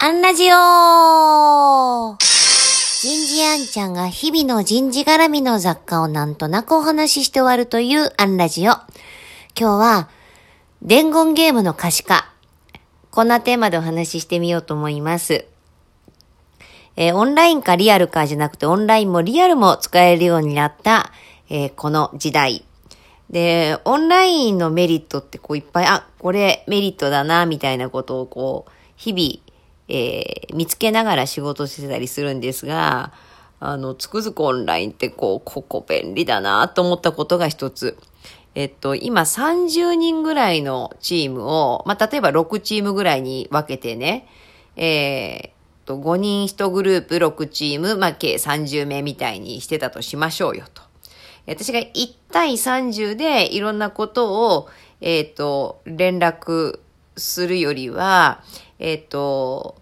アンラジオ人事アンちゃんが日々の人事絡みの雑貨をなんとなくお話しして終わるというアンラジオ。今日は、伝言ゲームの可視化。こんなテーマでお話ししてみようと思います。えー、オンラインかリアルかじゃなくて、オンラインもリアルも使えるようになった、えー、この時代。で、オンラインのメリットってこういっぱい、あ、これメリットだな、みたいなことをこう、日々えー、見つけながら仕事してたりするんですが、あの、つくづくオンラインってこう、ここ便利だなと思ったことが一つ。えっと、今30人ぐらいのチームを、まあ、例えば6チームぐらいに分けてね、えー、と、5人1グループ6チーム、まあ、計30名みたいにしてたとしましょうよと。私が1対30でいろんなことを、えっ、と、連絡するよりは、えっ、と、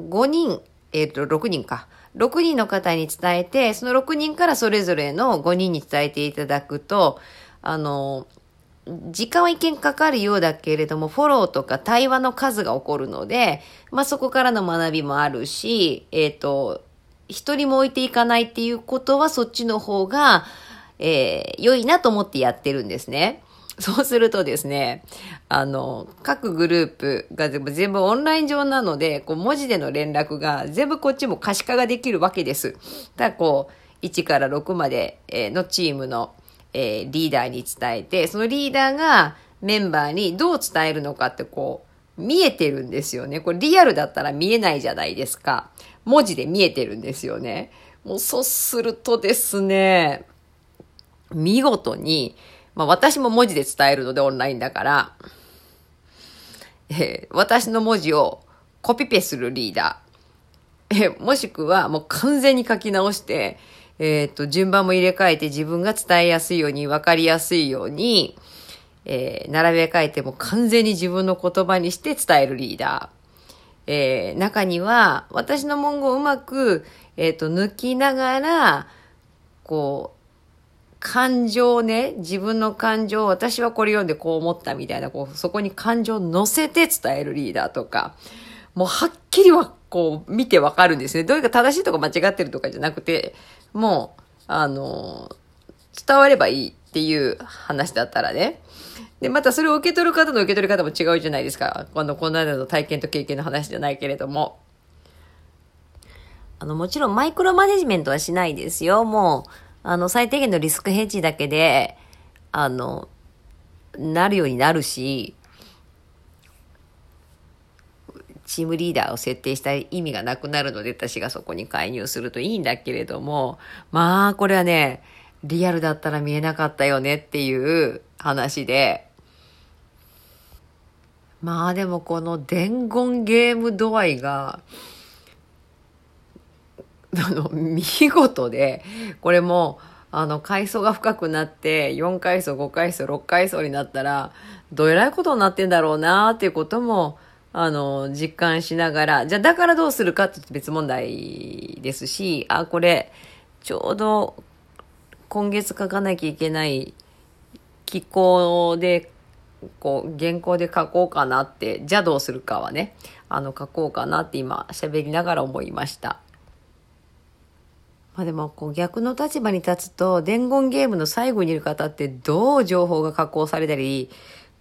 5人、えっ、と、6人か。6人の方に伝えて、その6人からそれぞれの5人に伝えていただくと、あの、時間は一見かかるようだけれども、フォローとか対話の数が起こるので、まあ、そこからの学びもあるし、えっ、ー、と、一人も置いていかないっていうことはそっちの方が、えー、良いなと思ってやってるんですね。そうするとですね、あの、各グループが全部オンライン上なので、こう文字での連絡が全部こっちも可視化ができるわけです。だからこう、1から6までのチームの、えー、リーダーに伝えて、そのリーダーがメンバーにどう伝えるのかってこう、見えてるんですよね。これリアルだったら見えないじゃないですか。文字で見えてるんですよね。もうそうするとですね、見事に、まあ私も文字で伝えるのでオンラインだから、えー、私の文字をコピペするリーダー。えー、もしくはもう完全に書き直して、えっ、と、順番も入れ替えて自分が伝えやすいように、わかりやすいように、えー、並べ替えても完全に自分の言葉にして伝えるリーダー。えー、中には、私の文言をうまく、えっ、と、抜きながら、こう、感情ね、自分の感情、私はこれ読んでこう思ったみたいな、こう、そこに感情を乗せて伝えるリーダーとか、もうはっきりはこう見てわかるんですね。どういうか正しいとか間違ってるとかじゃなくて、もう、あの、伝わればいいっていう話だったらね。で、またそれを受け取る方の受け取り方も違うじゃないですか。あの、この間の体験と経験の話じゃないけれども。あの、もちろんマイクロマネジメントはしないですよ。もう、あの、最低限のリスクヘッジだけで、あの、なるようになるし、チームリーダーを設定した意味がなくなるので、私がそこに介入するといいんだけれども、まあ、これはね、リアルだったら見えなかったよねっていう話で、まあでもこの伝言ゲーム度合いが、あの、見事で、これも、あの、階層が深くなって、4階層、5階層、6階層になったら、どえらいことになってんだろうなっていうことも、あの、実感しながら、じゃあだからどうするかって別問題ですし、あ、これ、ちょうど今月書かなきゃいけない機構で、こう、原稿で書こうかなって、じゃあどうするかはね、あの、書こうかなって今、喋りながら思いました。まあでもこう逆の立場に立つと伝言ゲームの最後にいる方ってどう情報が加工されたり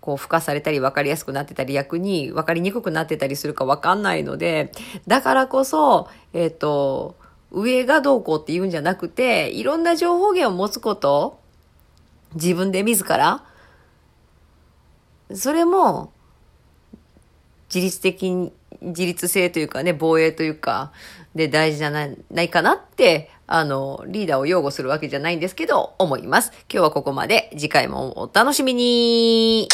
こう付加されたり分かりやすくなってたり逆に分かりにくくなってたりするか分かんないのでだからこそえっ、ー、と上がどうこうって言うんじゃなくていろんな情報源を持つこと自分で自らそれも自律的に自立性というかね防衛というかで大事じゃないかなってあの、リーダーを擁護するわけじゃないんですけど、思います。今日はここまで。次回もお楽しみに